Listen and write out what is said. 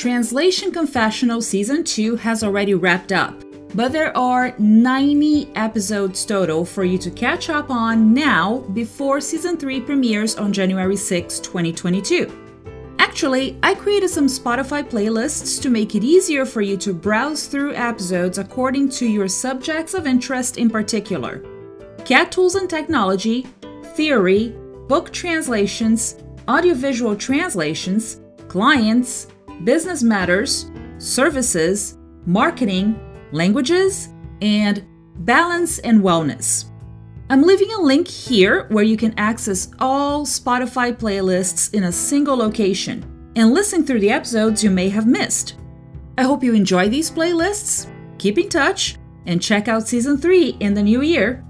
Translation Confessional Season 2 has already wrapped up, but there are 90 episodes total for you to catch up on now before Season 3 premieres on January 6, 2022. Actually, I created some Spotify playlists to make it easier for you to browse through episodes according to your subjects of interest in particular CAT tools and technology, theory, book translations, audiovisual translations, clients, business matters, services, marketing, languages, and balance and wellness. I'm leaving a link here where you can access all Spotify playlists in a single location and listen through the episodes you may have missed. I hope you enjoy these playlists, keep in touch, and check out season 3 in the new year.